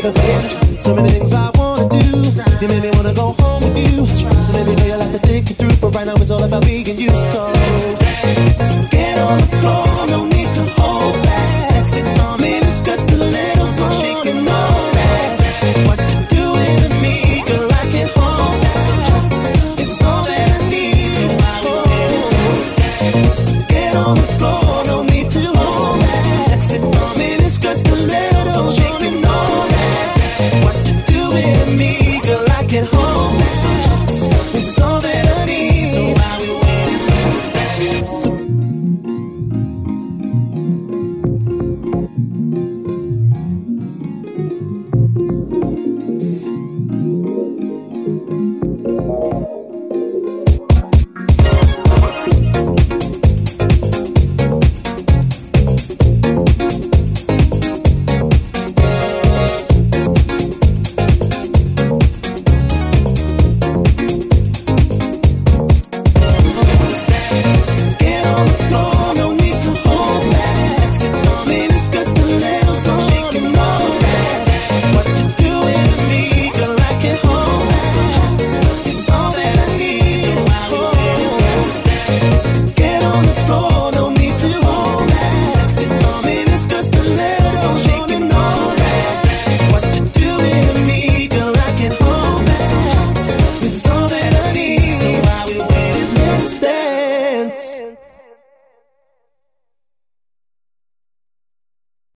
So many things I wanna do. You me wanna go home with you. So like to think it through, but right now it's all about being you. So. Dance, dance.